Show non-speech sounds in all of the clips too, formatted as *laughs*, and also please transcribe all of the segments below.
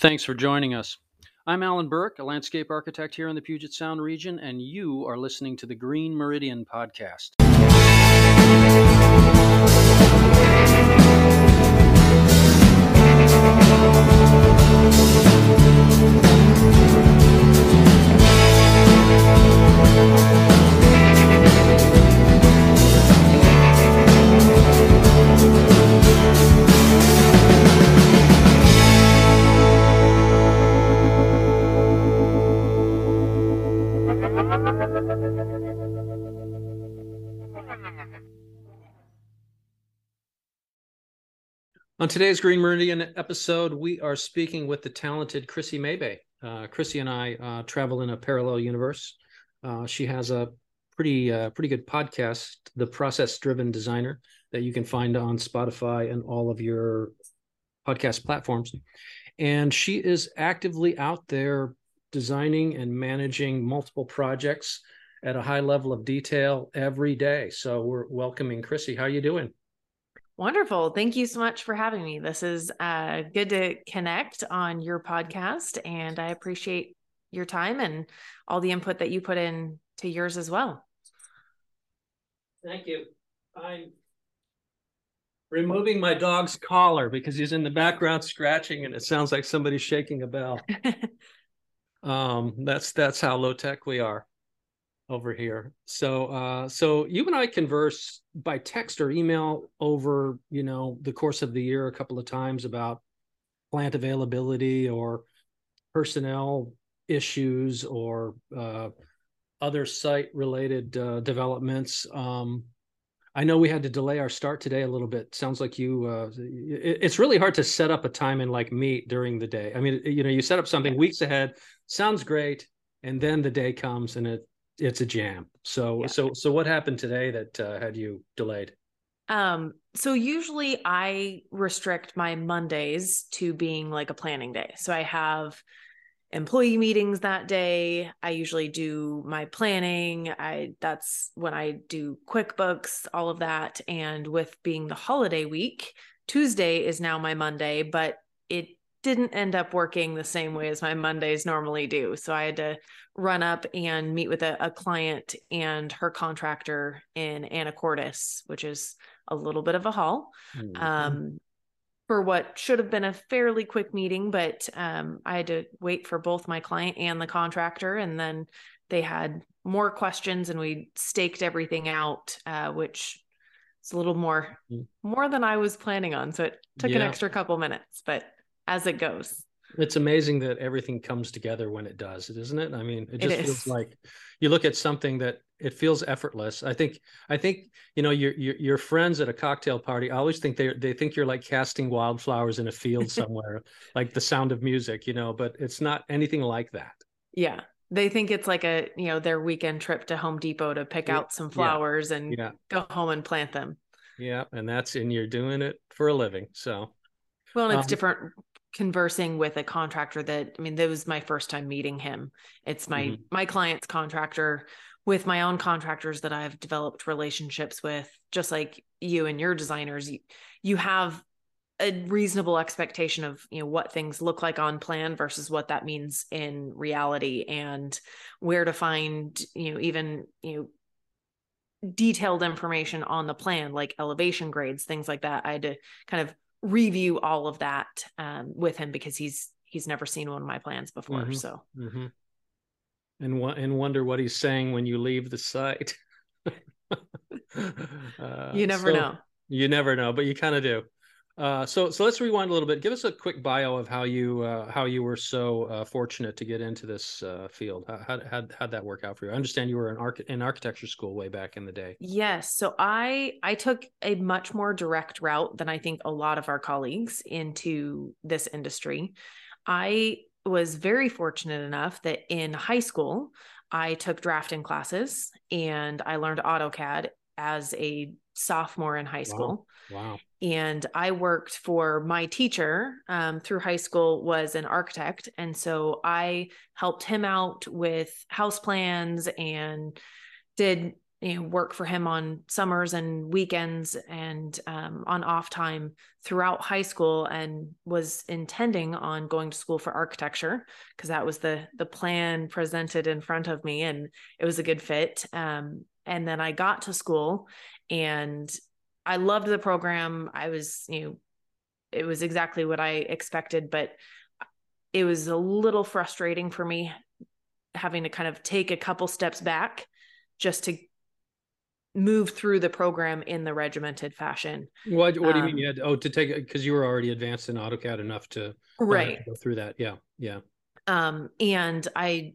Thanks for joining us. I'm Alan Burke, a landscape architect here in the Puget Sound region, and you are listening to the Green Meridian podcast. On today's Green Meridian episode, we are speaking with the talented Kryssie Maybay. Uh, Kryssie and I uh, travel in a parallel universe. Uh, she has a pretty uh, pretty good podcast, The Process Driven Designer, that you can find on Spotify and all of your podcast platforms. And she is actively out there designing and managing multiple projects at a high level of detail every day. So we're welcoming Kryssie. How are you doing? Wonderful. Thank you so much for having me. This is uh, good to connect on your podcast, and I appreciate your time and all the input that you put in to yours as well. Thank you. I'm removing my dog's collar because he's in the background scratching, and it sounds like somebody's shaking a bell. *laughs* um, that's that's how low tech we are over here. So uh so you and I converse by text or email over, you know, the course of the year a couple of times about plant availability or personnel issues or uh other site related uh, developments. Um I know we had to delay our start today a little bit. Sounds like you. Uh, it, it's really hard to set up a time and like meet during the day. I mean, you know, you set up something weeks ahead. Sounds great, and then the day comes and it it's a jam. So yeah. so so what happened today that uh, had you delayed? Um so usually I restrict my Mondays to being like a planning day. So I have employee meetings that day. I usually do my planning. I that's when I do QuickBooks, all of that and with being the holiday week, Tuesday is now my Monday, but it didn't end up working the same way as my Mondays normally do. So I had to run up and meet with a, a client and her contractor in Anacortes, which is a little bit of a haul. Mm-hmm. Um, for what should have been a fairly quick meeting, but um, I had to wait for both my client and the contractor. And then they had more questions and we staked everything out, uh, which is a little more, mm. more than I was planning on. So it took yeah. an extra couple minutes, but as it goes. It's amazing that everything comes together when it does, isn't it? I mean, it just it feels like you look at something that it feels effortless. I think I think you know your your, your friends at a cocktail party. I always think they they think you're like casting wildflowers in a field *laughs* somewhere, like the sound of music, you know. But it's not anything like that. Yeah, they think it's like a you know their weekend trip to Home Depot to pick out some flowers yeah. and yeah. go home and plant them. Yeah, and that's and you're doing it for a living. So well, it's um, different conversing with a contractor that I mean, that was my first time meeting him. It's my mm-hmm. my client's contractor with my own contractors that I've developed relationships with, just like you and your designers. You, you have a reasonable expectation of you know what things look like on plan versus what that means in reality and where to find you know even you know detailed information on the plan like elevation grades things like that i had to kind of review all of that um, with him because he's he's never seen one of my plans before. Mm-hmm. So, mm-hmm. and and wonder what he's saying when you leave the site. *laughs* uh, you never so, know. You never know, but you kind of do. Uh, so so let's rewind a little bit. Give us a quick bio of how you uh, how you were so uh, fortunate to get into this uh, field. How how how'd, that work out for you? I understand you were in arch- in architecture school way back in the day. Yes. So I I took a much more direct route than I think a lot of our colleagues into this industry. I was very fortunate enough that in high school I took drafting classes and I learned AutoCAD as a sophomore in high school. Wow. wow. And I worked for my teacher um, through high school was an architect, and so I helped him out with house plans and did you know work for him on summers and weekends and um, on off time throughout high school and was intending on going to school for architecture because that was the the plan presented in front of me and it was a good fit um, and then i got to school and i loved the program i was you know it was exactly what i expected but it was a little frustrating for me having to kind of take a couple steps back just to move through the program in the regimented fashion. What What do you mean? Um, you had oh to take because you were already advanced in AutoCAD enough to right to go through that. Yeah, yeah. Um, and I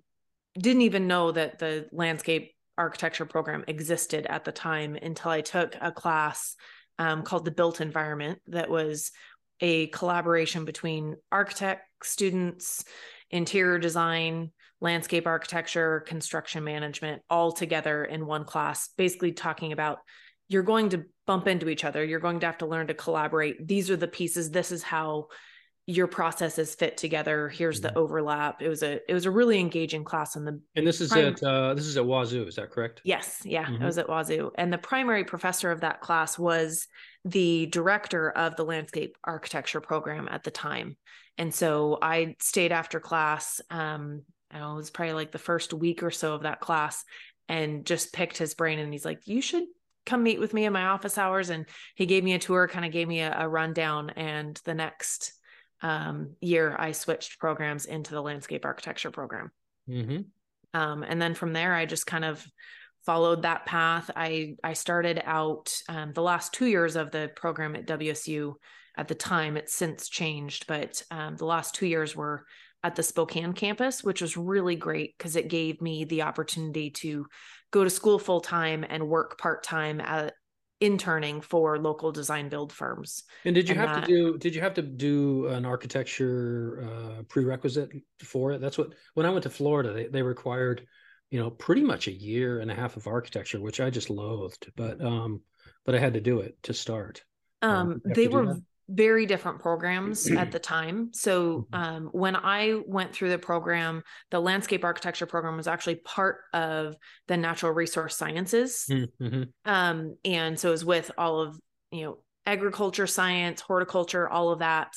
didn't even know that the landscape architecture program existed at the time until I took a class um, called the Built Environment that was a collaboration between architect students, interior design, landscape architecture, construction management all together in one class, basically talking about you're going to bump into each other. You're going to have to learn to collaborate. These are the pieces. This is how your processes fit together. Here's mm-hmm. the overlap. It was a it was a really engaging class in the And this is prim- at uh this is at Wazoo, is that correct? Yes, yeah. Mm-hmm. It was at Wazoo. And the primary professor of that class was the director of the landscape architecture program at the time. And so I stayed after class um I know it was probably like the first week or so of that class and just picked his brain and he's like, you should come meet with me in my office hours. And he gave me a tour, kind of gave me a, a rundown. And the next um, year, I switched programs into the landscape architecture program. Mm-hmm. Um, and then from there, I just kind of followed that path. I I started out um, the last two years of the program at WSU. At the time, it's since changed, but um, the last two years were at the Spokane campus, which was really great because it gave me the opportunity to go to school full time and work part time at interning for local design build firms. And did you and have that, to do did you have to do an architecture uh, prerequisite for it? That's what when I went to Florida, they, they required, you know, pretty much a year and a half of architecture, which I just loathed, but um but I had to do it to start. Um, um they were very different programs at the *clears throat* time. So mm-hmm. um, when I went through the program, the landscape architecture program was actually part of the natural resource sciences. Mm-hmm. Um, and so it was with all of, you know, agriculture science, horticulture, all of that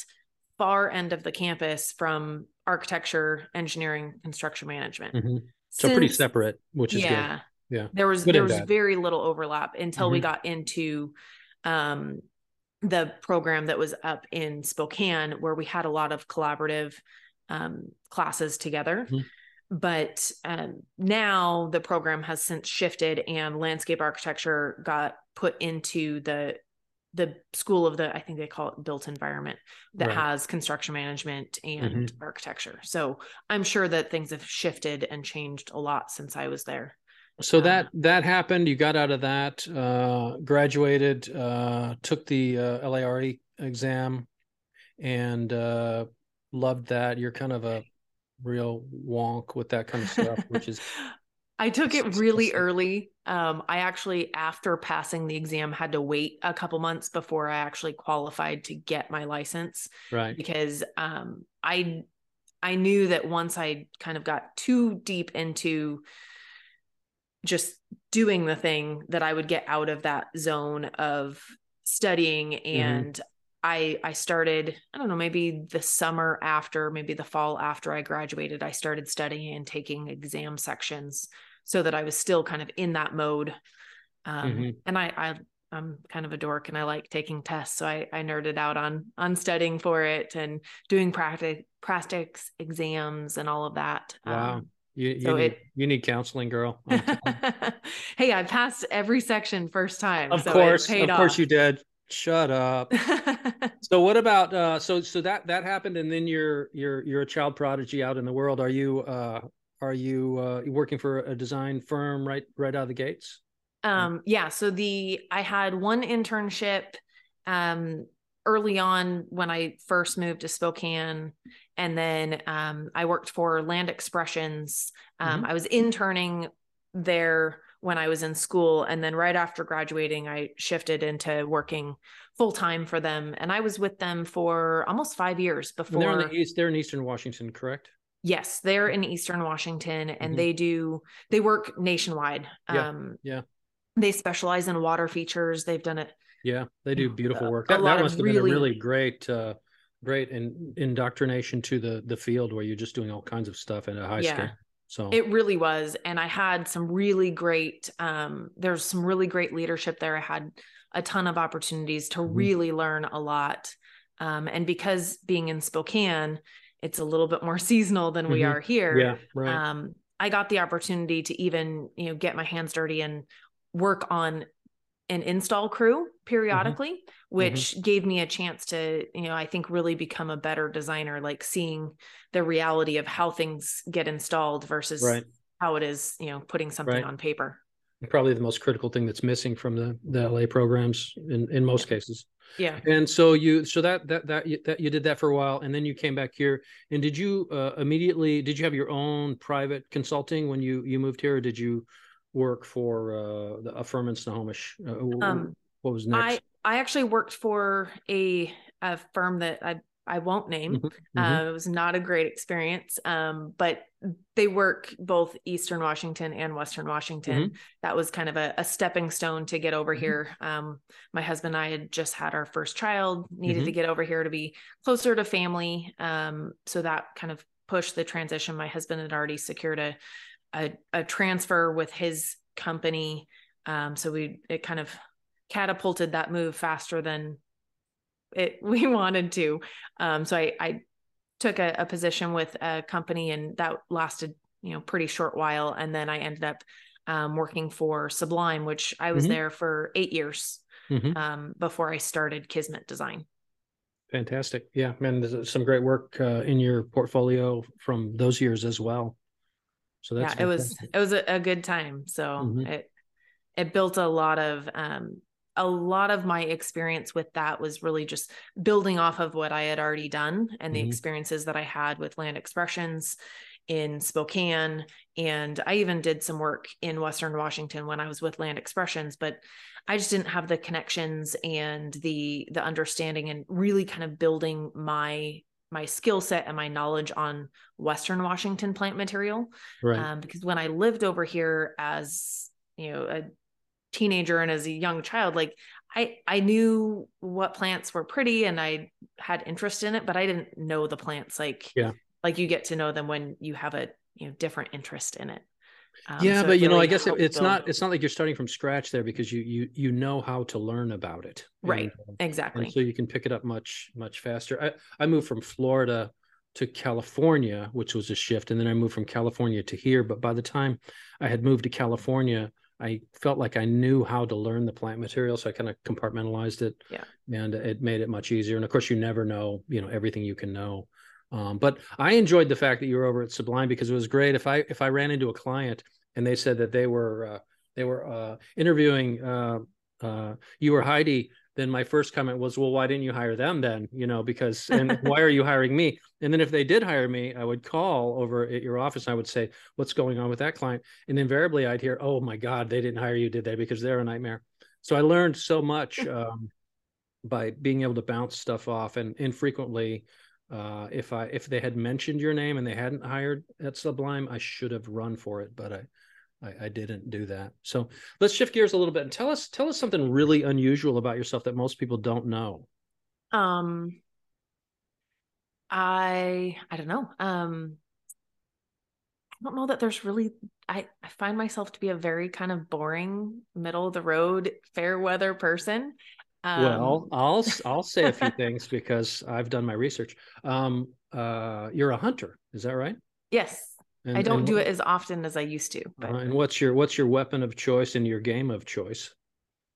far end of the campus from architecture, engineering, construction management. Mm-hmm. So Since, pretty separate, which is yeah, good. Yeah. There was good there was bad. very little overlap until we mm-hmm. got into um the program that was up in Spokane, where we had a lot of collaborative um, classes together. Mm-hmm. But um, now the program has since shifted, and landscape architecture got put into the the school of the I think they call it built environment that right. has construction management and mm-hmm. architecture. So I'm sure that things have shifted and changed a lot since I was there so that that happened you got out of that uh, graduated uh, took the uh, lare exam and uh, loved that. You're kind of a real wonk with that kind of stuff *laughs* which is i took it really early. Um, i actually after passing the exam had to wait a couple months before i actually qualified to get my license right. because um, i i knew that once i kind of got too deep into just doing the thing that I would get out of that zone of studying mm-hmm. and mm-hmm. I I started I don't know maybe the summer after maybe the fall after I graduated I started studying and taking exam sections so that I was still kind of in that mode um, mm-hmm. and I I I'm kind of a dork and I like taking tests so I I nerded out on on studying for it and doing practice practice exams and all of that wow um, you, you, so need, it, you need counseling, girl. *laughs* hey, I passed every section first time. Of so course, of off. course you did. Shut up. *laughs* so what about uh so so that that happened and then you're you're you're a child prodigy out in the world. Are you uh are you uh working for a design firm right right out of the gates? Um yeah, so the I had one internship um early on when I first moved to Spokane and then um, I worked for Land Expressions. Um, mm-hmm. I was interning there when I was in school, and then right after graduating, I shifted into working full time for them, and I was with them for almost five years before. they're in the east. They're in Eastern Washington, correct? Yes, they're in Eastern Washington, and mm-hmm. they do they work nationwide. Yeah. Um, yeah. they specialize in water features. They've done it. Yeah, they do beautiful work. That, that must have been a really- really great, uh, great in, indoctrination to the the field where you're just doing all kinds of stuff at a high Yeah. scale. So It really was. And I had some really great, um, there's some really great leadership there. I had a ton of opportunities to Mhm. really learn a lot. Um, and because being in Spokane, it's a little bit more *laughs* seasonal than we Mhm. are here. yeah, right. um, I got the opportunity to even, you know, get my hands dirty and work on an install crew periodically, which gave me a chance to, you know, I think really become a better designer, like seeing the reality of how things get installed versus right. how it is, you know, putting something Right. on paper. Probably the most critical thing that's missing from the the LA programs in in most cases. Yeah. And so you so that that that you, that you did that for a while, and then you came back here. And did you uh, immediately did you have your own private consulting when you you moved here, or did you work for uh, the Affirm and Snohomish? Uh, Um, what was next? I I actually worked for a a firm that I I won't name. Mhm, mhm. Uh, it was not a great experience, um, but they work both Eastern Washington and Western Washington. That was kind of a, a stepping stone to get over Mhm. here. Um, my husband and I had just had our first child, needed to get over here to be closer to family. Um, so that kind of pushed the transition. My husband had already secured a a, a transfer with his company, um, so we it kind of catapulted that move faster than it *laughs* we wanted to. Um, so I, I took a, a position with a company and that lasted, you know, pretty short while. And then I ended up um, working for Sublime, which I was Mhm. there for eight years Mhm. um, before I started Kismet Design. Fantastic. Yeah, man, there's some great work uh, in your portfolio from those years as well. So that's yeah, it was it was a, a good time. So Mhm. it it built a lot of um, a lot of my experience with that was really just building off of what I had already done and the Mhm. experiences that I had with Land Expressions in Spokane. And I even did some work in Western Washington when I was with Land Expressions, but I just didn't have the connections and the the understanding and really kind of building my my skill set and my knowledge on Western Washington plant material. right. Um, because when I lived over here as you know a teenager and as a young child, like I I knew what plants were pretty and I had interest in it, but I didn't know the plants like Yeah. like you get to know them when you have a you know different interest in it. Um, yeah, so but you know, I guess it, it's build- not it's not like you're starting from scratch there because you you you know how to learn about it. Right. And, uh, exactly. and so you can pick it up much much faster i i moved from florida to california which was a shift and then i moved from california to here but by the time i had moved to california i felt like i knew how to learn the plant material so i kind of compartmentalized it Yeah. and it made it much easier and of course you never know you know everything you can know um, but i enjoyed the fact that you were over at sublime because it was great if i if i ran into a client and they said that they were uh, they were uh, interviewing uh, uh, you or heidi then my first comment was, well, why didn't you hire them then? You know, because and *laughs* why are you hiring me? And then if they did hire me, I would call over at your office and I would say, what's going on with that client? And invariably I'd hear, oh my God, they didn't hire you, did they? Because they're a nightmare. So I learned so much *laughs* um, by being able to bounce stuff off and infrequently. Uh, if I if they had mentioned your name and they hadn't hired at Sublime, I should have run for it, but I I, I didn't do that. So let's shift gears a little bit and tell us tell us something really unusual about yourself that most people don't know. Um, I I don't know. Um, I don't know that there's really. I I find myself to be a very kind of boring, middle of the road, fair weather person. Um, well, I'll I'll say a few *laughs* things because I've done my research. Um, uh, you're a hunter, is that right? yes, And, I don't and do it as often as I used to, but uh, and what's your what's your weapon of choice and your game of choice?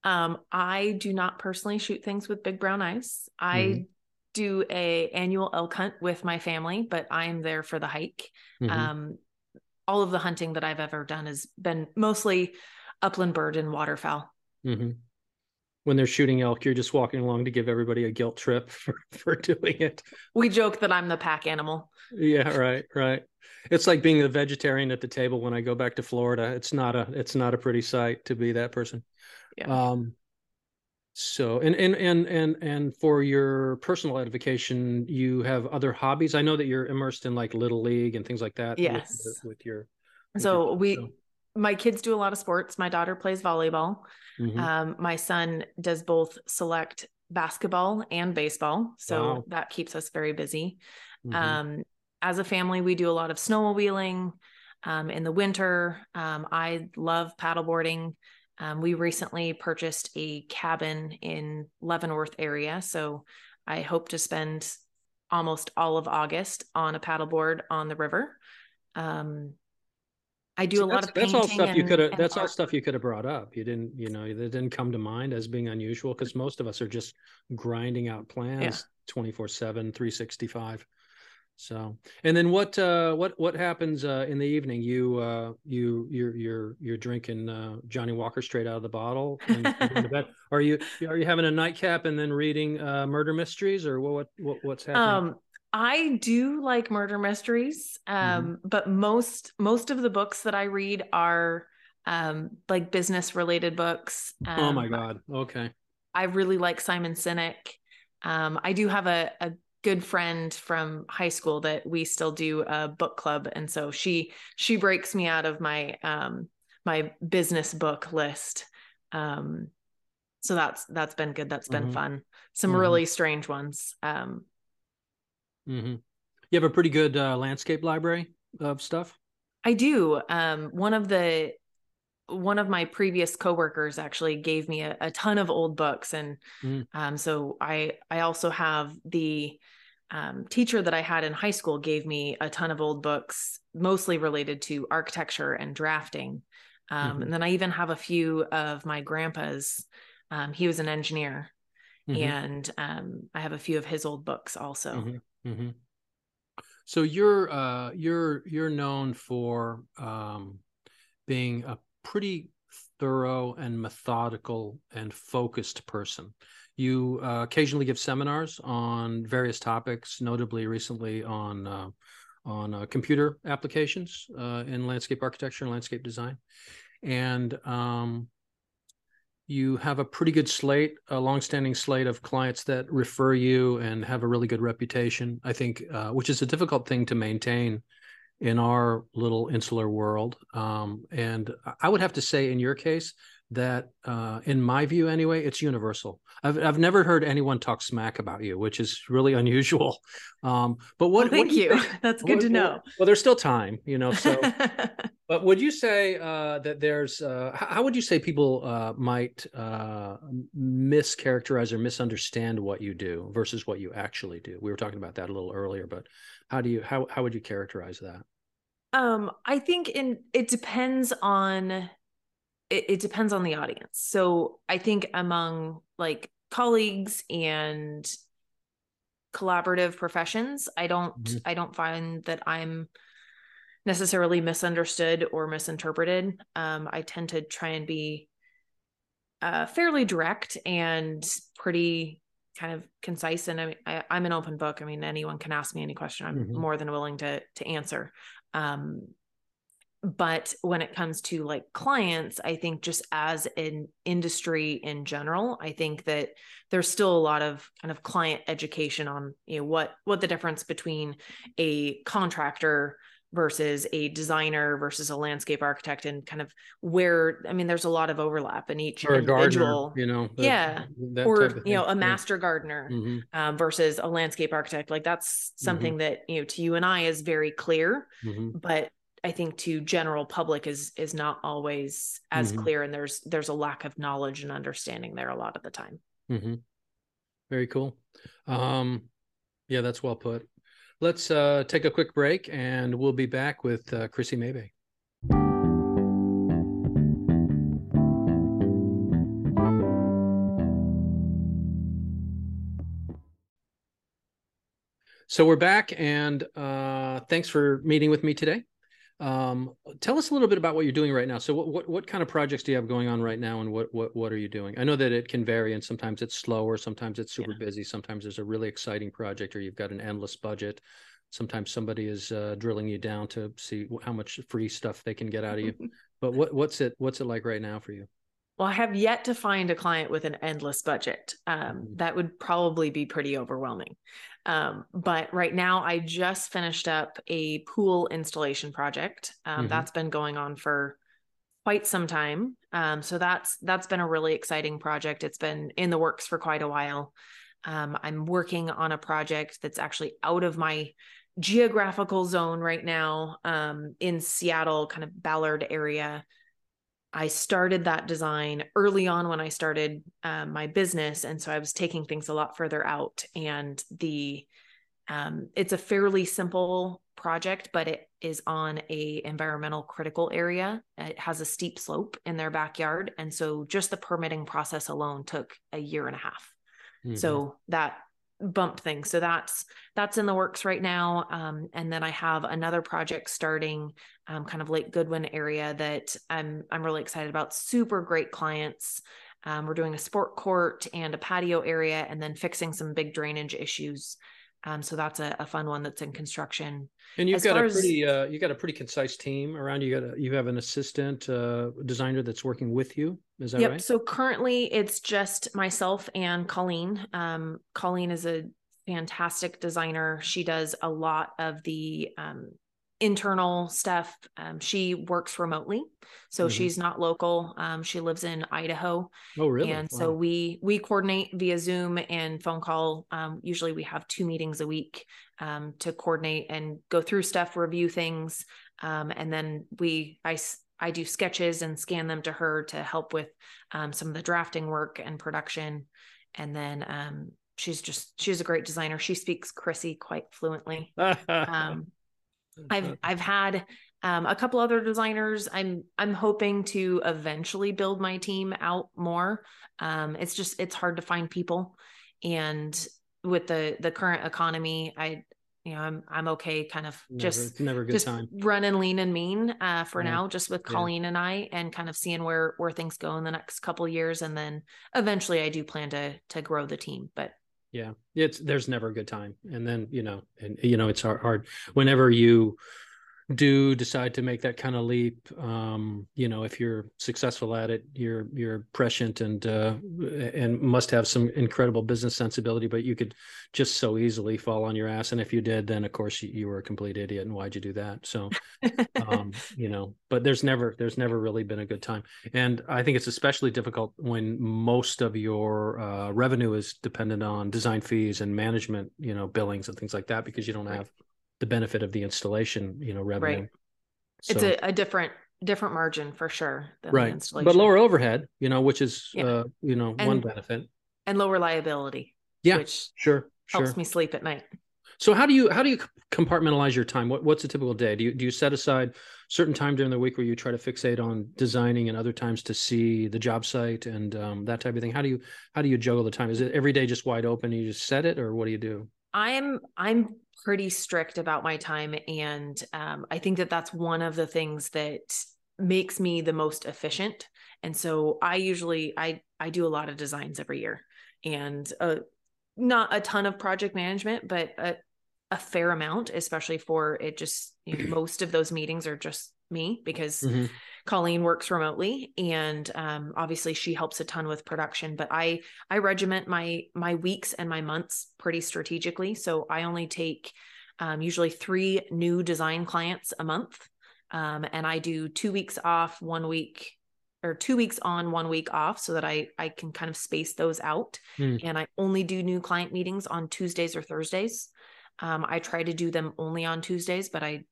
um, I do not personally shoot things with big brown eyes. I Mhm. do a annual elk hunt with my family, but I'm there for the hike. Mhm. Um, all of the hunting that I've ever done has been mostly upland bird and waterfowl. Mhm. When they're shooting elk, you're just walking along to give everybody a guilt trip *laughs* for, for doing it. We joke that I'm the pack animal. Yeah, right, right. It's like being the vegetarian at the table when I go back to Florida. It's not a it's not a pretty sight to be that person. Yeah. Um so and and and and and for your personal edification, you have other hobbies. I know that you're immersed in like little league and things like that. with Yes. your- With, your with so your- we so- my kids do a lot of sports. My daughter plays volleyball. Mm-hmm. Um, my son does both select basketball and baseball. So wow. that keeps us very busy. Mm-hmm. Um, as a family, we do a lot of snowmobiling. Um, in the winter, um, I love paddleboarding. Um, we recently purchased a cabin in Leavenworth area. So I hope to spend almost all of August on a paddleboard on the river. Um, I do so a lot of that's all stuff and, you could have that's art. all stuff you could have brought up. You didn't, you know, that didn't come to mind as being unusual because most of us are just grinding out plans 24 7, 365. So, and then what uh, what what happens uh, in the evening? You uh, you you're you're you're drinking uh, Johnnie Walker straight out of the bottle. *laughs* are you are you having a nightcap and then reading uh, murder mysteries, or what what what's happening? Um, I do like murder mysteries, um, mm-hmm. but most most of the books that I read are um, like business related books. oh my um, god! Okay. I really like Simon Sinek. Um, I do have a, a good friend from high school that we still do a book club and so she she breaks me out of my um my business book list um so that's that's been good that's been mm-hmm. fun some mm-hmm. really strange ones um mm-hmm. you have a pretty good uh, landscape library of stuff i do um one of the one of my previous coworkers actually gave me a, a ton of old books and mm. um, so i i also have the um, teacher that i had in high school gave me a ton of old books mostly related to architecture and drafting um, mm-hmm. and then i even have a few of my grandpa's um, he was an engineer mm-hmm. and um, i have a few of his old books also mm-hmm. Mm-hmm. so you're uh, you're you're known for um, being a pretty thorough and methodical and focused person. You uh, occasionally give seminars on various topics, notably recently on uh, on uh, computer applications uh, in landscape architecture and landscape design, and um, you have a pretty good slate, a longstanding slate of clients that refer you and have a really good reputation. I think, uh, which is a difficult thing to maintain in our little insular world. Um, and I would have to say, in your case, that uh, in my view anyway, it's universal. I've I've never heard anyone talk smack about you, which is really *laughs* unusual. Um, but what? Well, thank what you. *laughs* That's good what, to know. Well, there's still time, you know. So, *laughs* but would you say uh, that there's? Uh, how would you say people uh, might uh, mischaracterize or misunderstand what you do versus what you actually do? We were talking about that a little earlier, but how do you how how would you characterize that? Um, I think in it depends on it, it depends on the audience. So I think among like colleagues and collaborative professions, I don't mm-hmm. I don't find that I'm necessarily misunderstood or misinterpreted. Um, I tend to try and be uh, fairly direct and pretty kind of concise and I I, am an open book. I mean, anyone can ask me any question. I'm mm-hmm. more than willing to to answer. Um, but when it comes to like clients, I think just as an industry in general, I think that there's still a lot of kind of client education on you know what what the difference between a contractor versus a designer versus a landscape architect and kind of where i mean there's a lot of overlap in each or individual gardener, you know yeah or you know a master gardener mm-hmm. um, versus a landscape architect like that's something mm-hmm. that you know to you and i is very clear mm-hmm. but i think to general public is is not always as mm-hmm. clear and there's there's a lack of knowledge and understanding there a lot of the time mm-hmm. very cool um yeah that's well put Let's uh, take a quick break and we'll be back with uh, Kryssie Maybay. So we're back, and uh, thanks for meeting with me today. Um, tell us a little bit about what you're doing right now. So, what, what, what kind of projects do you have going on right now, and what what what are you doing? I know that it can vary, and sometimes it's slower, sometimes it's super yeah. busy, sometimes there's a really exciting project, or you've got an endless budget. Sometimes somebody is uh, drilling you down to see how much free stuff they can get out of you. *laughs* but what what's it what's it like right now for you? Well, I have yet to find a client with an endless budget. Um, mm-hmm. that would probably be pretty overwhelming. Um, but right now, I just finished up a pool installation project. Um, mm-hmm. That's been going on for quite some time. Um, so that's that's been a really exciting project. It's been in the works for quite a while. Um, I'm working on a project that's actually out of my geographical zone right now um, in Seattle, kind of Ballard area. I started that design early on when I started um, my business, and so I was taking things a lot further out. And the um, it's a fairly simple project, but it is on a environmental critical area. It has a steep slope in their backyard, and so just the permitting process alone took a year and a half. Mm-hmm. So that bump thing. So that's that's in the works right now. Um, and then I have another project starting, um, kind of Lake Goodwin area that I'm I'm really excited about. Super great clients. Um, we're doing a sport court and a patio area, and then fixing some big drainage issues. Um, so that's a, a, fun one that's in construction. And you've as got a pretty as, uh, you got a pretty concise team around you. Got a, you have an assistant uh, designer that's working with you. Is that yep. right? So currently it's just myself and Colleen. Um, Colleen is a fantastic designer. She does a lot of the um, internal stuff. Um, she works remotely, so mm-hmm. she's not local. Um, she lives in Idaho. Oh, really? And wow. so we we coordinate via Zoom and phone call. Um, usually, we have two meetings a week um, to coordinate and go through stuff, review things, um, and then we I I do sketches and scan them to her to help with um, some of the drafting work and production, and then she's just she's a great designer. She speaks Kryssie quite fluently. *laughs* um, I've I've had um, a couple other designers. I'm I'm hoping to eventually build my team out more. Um, it's just it's hard to find people, and with the the current economy, I you know I'm I'm okay, kind of never, just never good just time. run and lean and mean uh, for yeah. now, just with Colleen yeah. and I, and kind of seeing where where things go in the next couple years, and then eventually I do plan to to grow the team, but yeah it's there's never a good time. And then you know and you know it's hard, hard. Whenever you do decide to make that kind of leap um you know if you're successful at it you're you're prescient and uh and must have some incredible business sensibility but you could just so easily fall on your ass. And if you did then of course you, you were a complete idiot. And why'd you do that? So um *laughs* you know but there's never there's never really been a good time. And i think it's especially difficult when most of your uh revenue is dependent on design fees and management you know billings and things like that because you don't have the benefit of the installation, you know, revenue. Right. So, it's a, a, different different margin for sure. right. But lower overhead, you know, which is yeah. uh, you know, and, one benefit. And lower liability. Yeah. Which sure. Helps sure. me sleep at night. So how do you how do you compartmentalize your time? What what's a typical day? Do you do you set aside certain time during the week where you try to fixate on designing and other times to see the job site and um, that type of thing? How do you how do you juggle the time? Is it every day just wide open? And you just set it, or what do you do? I'm I'm pretty strict about my time, and um, I think that that's one of the things that makes me the most efficient. And so I usually I I do a lot of designs every year, and uh, not a ton of project management, but a, a fair amount, especially for it. Just you know, *clears throat* most of those meetings are just me because mm-hmm. Colleen works remotely and um, obviously she helps a ton with production but I I regiment my my weeks and my months pretty strategically so I only take um, usually three new design clients a month um, and I do two weeks off one week or two weeks on one week off so that I I can kind of space those out mm. and I only do new client meetings on Tuesdays or Thursdays um, I try to do them only on Tuesdays but I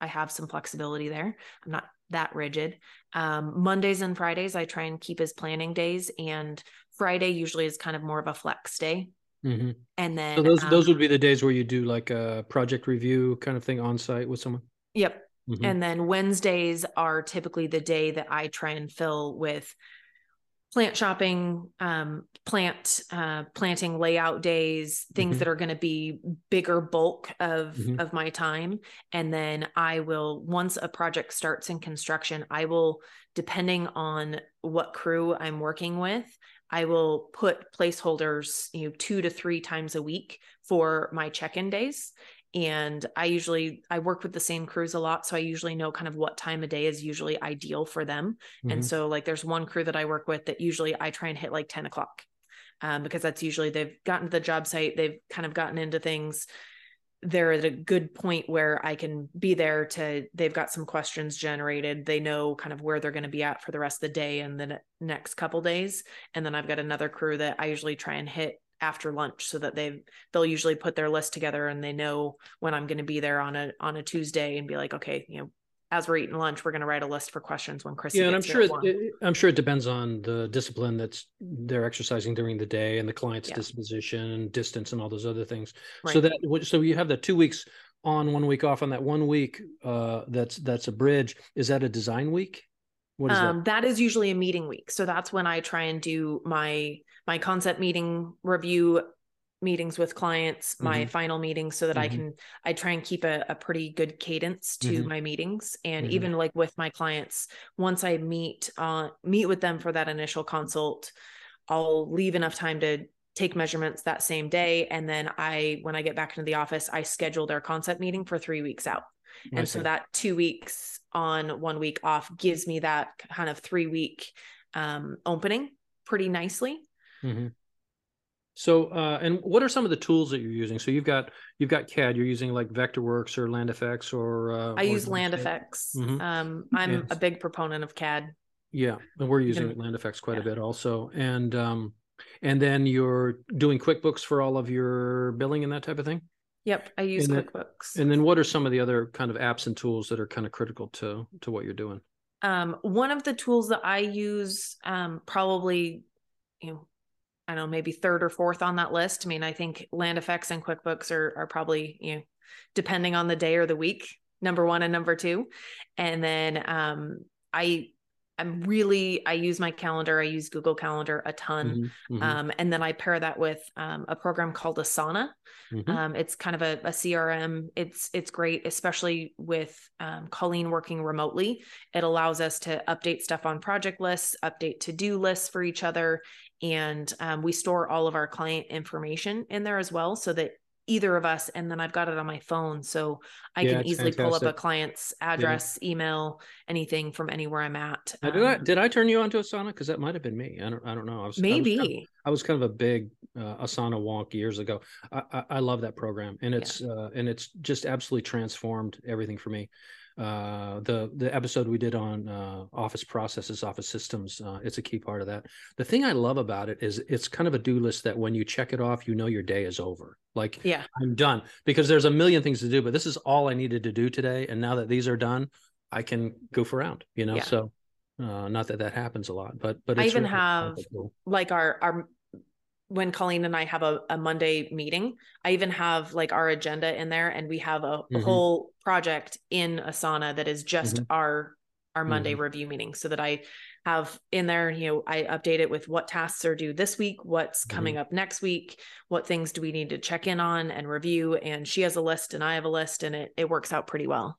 I have some flexibility there. I'm not that rigid. Um, Mondays and Fridays, I try and keep as planning days, and Friday usually is kind of more of a flex day. Mm-hmm. And then so those um, those would be the days where you do like a project review kind of thing on site with someone. Yep. Mm-hmm. And then Wednesdays are typically the day that I try and fill with plant shopping, um, plant uh, planting layout days, things mm-hmm. that are going to be bigger bulk of mm-hmm. of my time, and then I will once a project starts in construction, I will depending on what crew I'm working with, I will put placeholders, you know, two to three times a week for my check-in days and i usually i work with the same crews a lot so i usually know kind of what time of day is usually ideal for them mm-hmm. and so like there's one crew that i work with that usually i try and hit like 10 o'clock um, because that's usually they've gotten to the job site they've kind of gotten into things they're at a good point where I can be there to they've got some questions generated. They know kind of where they're going to be at for the rest of the day and the next couple days. And then I've got another crew that I usually try and hit after lunch so that they they'll usually put their list together and they know when I'm going to be there on a on a Tuesday and be like, okay, you know, as we're eating lunch, we're going to write a list for questions when Chris. Yeah, and I'm sure it, I'm sure it depends on the discipline that's they're exercising during the day and the client's yeah. disposition and distance and all those other things. Right. So that so you have the two weeks on, one week off. On that one week, uh, that's that's a bridge. Is that a design week? What is um, that? that is usually a meeting week. So that's when I try and do my my concept meeting review meetings with clients, my mm-hmm. final meetings, so that mm-hmm. I can I try and keep a, a pretty good cadence to mm-hmm. my meetings. And mm-hmm. even like with my clients, once I meet uh meet with them for that initial consult, I'll leave enough time to take measurements that same day. And then I when I get back into the office, I schedule their concept meeting for three weeks out. and so that two weeks on, one week off gives me that kind of three week um opening pretty nicely. Mm-hmm. So, uh, and what are some of the tools that you're using? So you've got you've got CAD. You're using like Vectorworks or LandFX or uh, I use LandFX. Mm-hmm. Um, I'm and, a big proponent of CAD. Yeah, and we're using LandFX quite yeah. a bit also. And um, and then you're doing QuickBooks for all of your billing and that type of thing. Yep, I use and QuickBooks. Then, and then what are some of the other kind of apps and tools that are kind of critical to to what you're doing? Um, one of the tools that I use, um, probably, you know, I don't know, maybe third or fourth on that list. I mean, I think LandFX and QuickBooks are are probably, you know, depending on the day or the week, number one and number two. And then um I I'm really I use my calendar. I use Google Calendar a ton, mm-hmm, mm-hmm. Um, and then I pair that with um, a program called Asana. Mm-hmm. Um, it's kind of a, a, CRM. It's it's great, especially with um, Colleen working remotely. It allows us to update stuff on project lists, update to do lists for each other, and um, we store all of our client information in there as well so that either of us and then I've got it on my phone so I yeah, can easily fantastic. pull up a client's address, yeah. email, anything from anywhere I'm at. Um, did I did I turn you on to Asana because that might have been me. I don't I don't know. I was maybe I was, kind of, I was kind of a big uh, Asana wonk years ago. I, I, I love that program and it's yeah. uh, and it's just absolutely transformed everything for me uh, the the episode we did on uh, office processes, office systems. Uh, it's a key part of that. The thing I love about it is it's kind of a do list that when you check it off, you know your day is over. Like, yeah, I'm done because there's a million things to do, but this is all I needed to do today. And now that these are done, I can goof around. You know, yeah. so uh, not that that happens a lot, but but I even really have like our our when Colleen and I have a, a Monday meeting, I even have like our agenda in there and we have a, mm-hmm. a whole project in Asana that is just mm-hmm. our our Monday mm-hmm. review meeting so that I have in there, you know, I update it with what tasks are due this week, what's coming mm-hmm. up next week, what things do we need to check in on and review. And she has a list and I have a list and it it works out pretty well.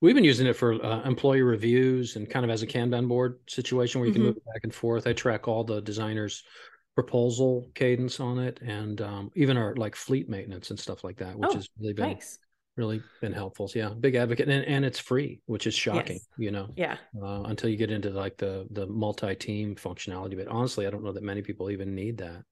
We've been using it for uh, employee reviews and kind of as a Kanban board situation where you can mm-hmm. move back and forth. I track all the designers' proposal cadence on it and um, even our like fleet maintenance and stuff like that which oh, has really been nice. really been helpful. So yeah big advocate and, and it's free which is shocking yes. you know yeah. uh, until you get into like the the multi-team functionality. But honestly i don't know that many people even need that.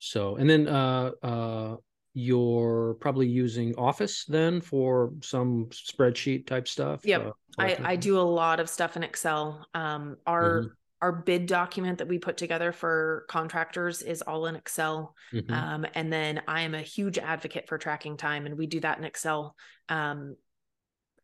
So and then uh uh you're probably using office then for some spreadsheet type stuff yep. uh, i i do a lot of stuff in excel. Um our mm-hmm our bid document that we put together for contractors is all in Excel. Mm-hmm. Um, and then I am a huge advocate for tracking time, and we do that in Excel. Um,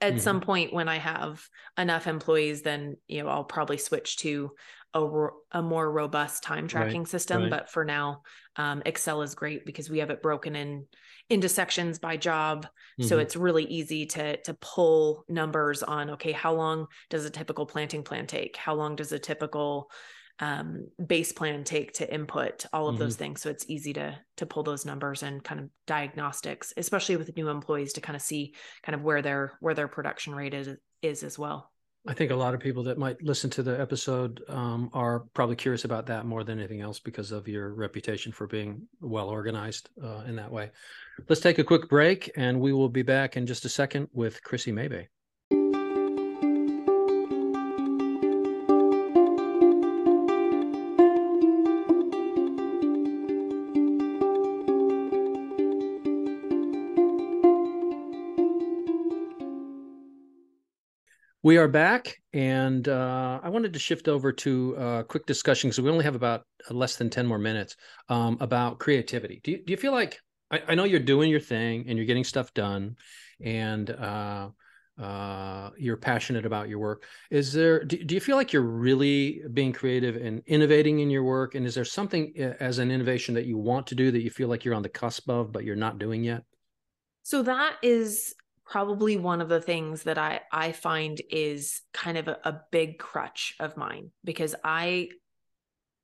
at mm-hmm. some point, when I have enough employees, then you know I'll probably switch to a, a more robust time tracking right. system. Right. But for now, um, Excel is great because we have it broken in into sections by job mm-hmm. so it's really easy to to pull numbers on okay how long does a typical planting plan take how long does a typical um, base plan take to input all of mm-hmm. those things so it's easy to to pull those numbers and kind of diagnostics especially with new employees to kind of see kind of where their where their production rate is is as well I think a lot of people that might listen to the episode um, are probably curious about that more than anything else because of your reputation for being well organized uh, in that way. Let's take a quick break and we will be back in just a second with Kryssie Maybay. We are back, and uh, I wanted to shift over to a uh, quick discussion because we only have about uh, less than 10 more minutes um, about creativity. Do you, do you feel like I, I, know you're doing your thing and you're getting stuff done and uh, uh, you're passionate about your work? Is there, do, do you feel like you're really being creative and innovating in your work? And is there something uh, as an innovation that you want to do that you feel like you're on the cusp of, but you're not doing yet? So that is probably one of the things that I I find is kind of a, a big crutch of mine because I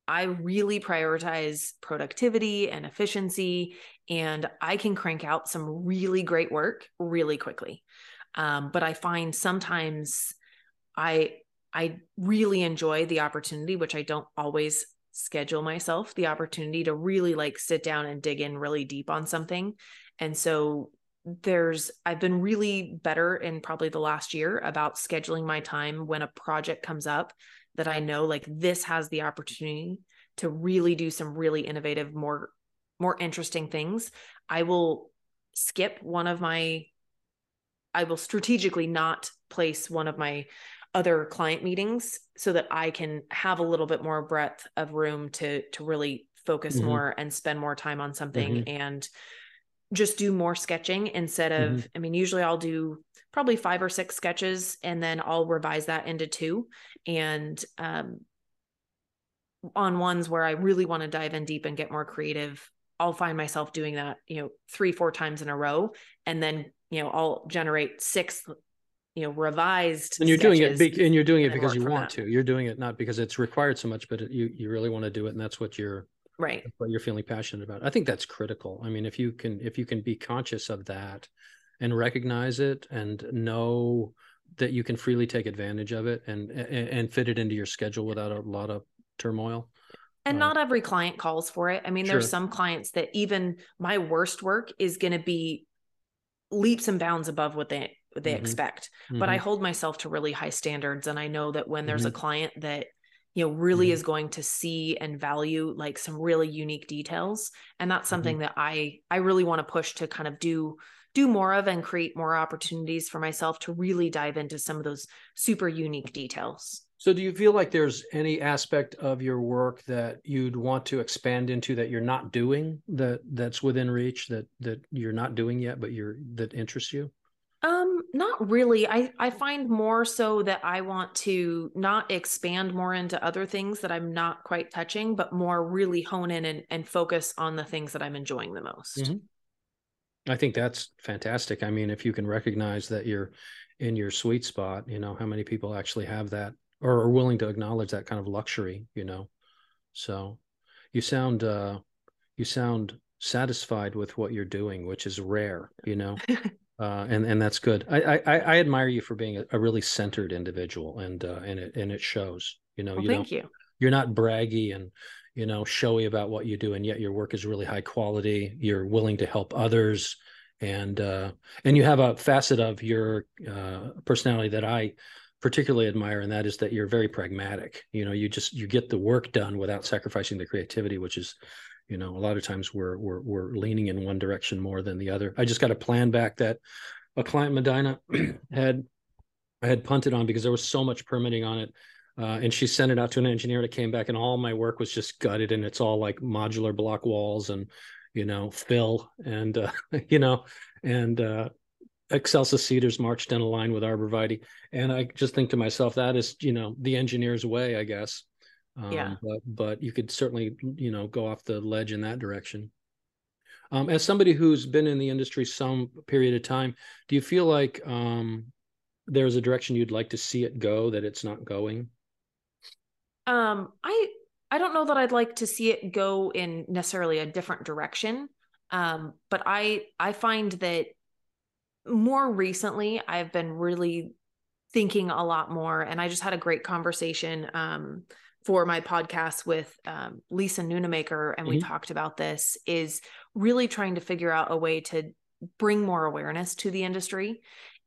I really prioritize productivity and efficiency, and I can crank out some really great work really quickly. Um, but I find sometimes I I really enjoy the opportunity, which I don't always schedule myself, the opportunity to really like sit down and dig in really deep on something. And so there's I've been really better in probably the last year about scheduling my time when a project comes up that I know like this has the opportunity to really do some really innovative more more interesting things. I will skip one of my I will strategically not place one of my other client meetings so that I can have a little bit more breadth of room to to really focus mm-hmm. more and spend more time on something mm-hmm. and just do more sketching instead of mm-hmm. i mean usually i'll do probably five or six sketches and then i'll revise that into two and um, on ones where i really want to dive in deep and get more creative i'll find myself doing that you know three four times in a row and then you know i'll generate six you know revised and you're doing it be- and you're doing it because you want that. to you're doing it not because it's required so much but it, you you really want to do it and that's what you're right what you're feeling passionate about i think that's critical i mean if you can if you can be conscious of that and recognize it and know that you can freely take advantage of it and and, and fit it into your schedule without a lot of turmoil and uh, not every client calls for it i mean sure. there's some clients that even my worst work is going to be leaps and bounds above what they what they mm-hmm. expect mm-hmm. but i mm-hmm. hold myself to really high standards and i know that when there's mm-hmm. a client that you know really mm-hmm. is going to see and value like some really unique details and that's mm-hmm. something mm-hmm. that i i really want to push to kind of do do more of and create more opportunities for myself to really dive into some of those super unique details so do you feel like there's any aspect of your work that you'd want to expand into that you're not doing that that's within reach that that you're not doing yet but you're that interests you um, not really. I I find more so that I want to not expand more into other things that I'm not quite touching, but more really hone in and, and focus on the things that I'm enjoying the most. Mm-hmm. I think that's fantastic. I mean, if you can recognize that you're in your sweet spot, you know, how many people actually have that or are willing to acknowledge that kind of luxury, you know. So you sound uh you sound satisfied with what you're doing, which is rare, you know. *laughs* uh, and and that's good. I, I I admire you for being a, a really centered individual, and uh, and it and it shows. You know, well, you thank you. You're not braggy and you know showy about what you do, and yet your work is really high quality. You're willing to help others, and uh, and you have a facet of your uh, personality that I particularly admire, and that is that you're very pragmatic. You know, you just you get the work done without sacrificing the creativity, which is you know a lot of times we're we're we're leaning in one direction more than the other. I just got a plan back that a client medina *clears throat* had i had punted on because there was so much permitting on it uh, and she sent it out to an engineer and it came back and all my work was just gutted and it's all like modular block walls and you know fill and uh, *laughs* you know and uh Excelsa cedars marched in a line with arborvitae. And i just think to myself that is you know the engineer's way i guess um, yeah. But, but you could certainly, you know, go off the ledge in that direction. Um, as somebody who's been in the industry some period of time, do you feel like um, there's a direction you'd like to see it go that it's not going? Um, I I don't know that I'd like to see it go in necessarily a different direction. Um, but I I find that more recently I've been really thinking a lot more, and I just had a great conversation um, for my podcast with um, Lisa Nunemaker, and mm-hmm. we talked about this, is really trying to figure out a way to bring more awareness to the industry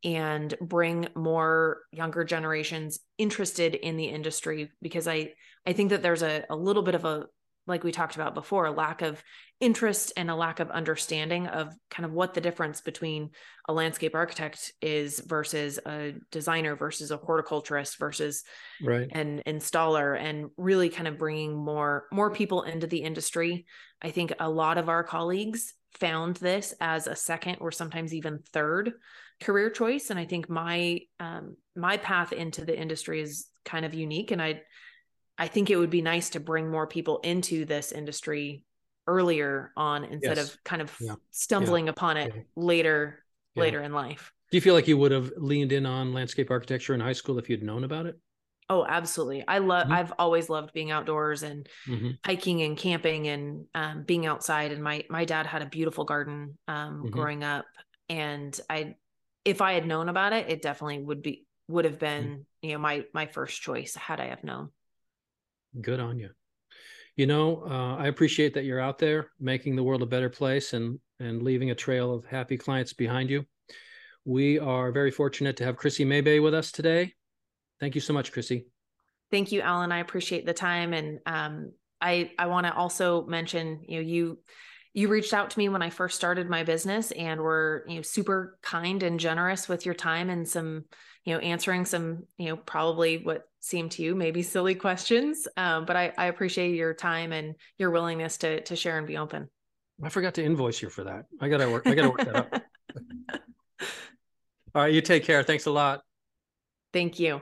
and bring more younger generations interested in the industry because I I think that there's a, a little bit of a like we talked about before, a lack of interest and a lack of understanding of kind of what the difference between a landscape architect is versus a designer versus a horticulturist versus right. an installer and really kind of bringing more more people into the industry. I think a lot of our colleagues found this as a second or sometimes even third career choice and I think my um, my path into the industry is kind of unique and I I think it would be nice to bring more people into this industry earlier on instead yes. of kind of yeah. stumbling yeah. upon it yeah. later later in life. Do you feel like you would have leaned in on landscape architecture in high school if you'd known about it? Oh, absolutely. I love mm-hmm. I've always loved being outdoors and mm-hmm. hiking and camping and um, being outside and my my dad had a beautiful garden um, mm-hmm. growing up and I if I had known about it, it definitely would be would have been, mm. you know, my my first choice had I have known. Good on you. You know, uh, I appreciate that you're out there making the world a better place and and leaving a trail of happy clients behind you. We are very fortunate to have Kryssie Maybay with us today. Thank you so much, Kryssie. Thank you, Alan. I appreciate the time, and um, I I want to also mention, you know, you you reached out to me when I first started my business, and were you know super kind and generous with your time and some you know answering some you know probably what seemed to you maybe silly questions. Um, but I, I appreciate your time and your willingness to to share and be open. I forgot to invoice you for that. I gotta work i gotta work that up. *laughs* All right you take care. Thanks a lot. Thank you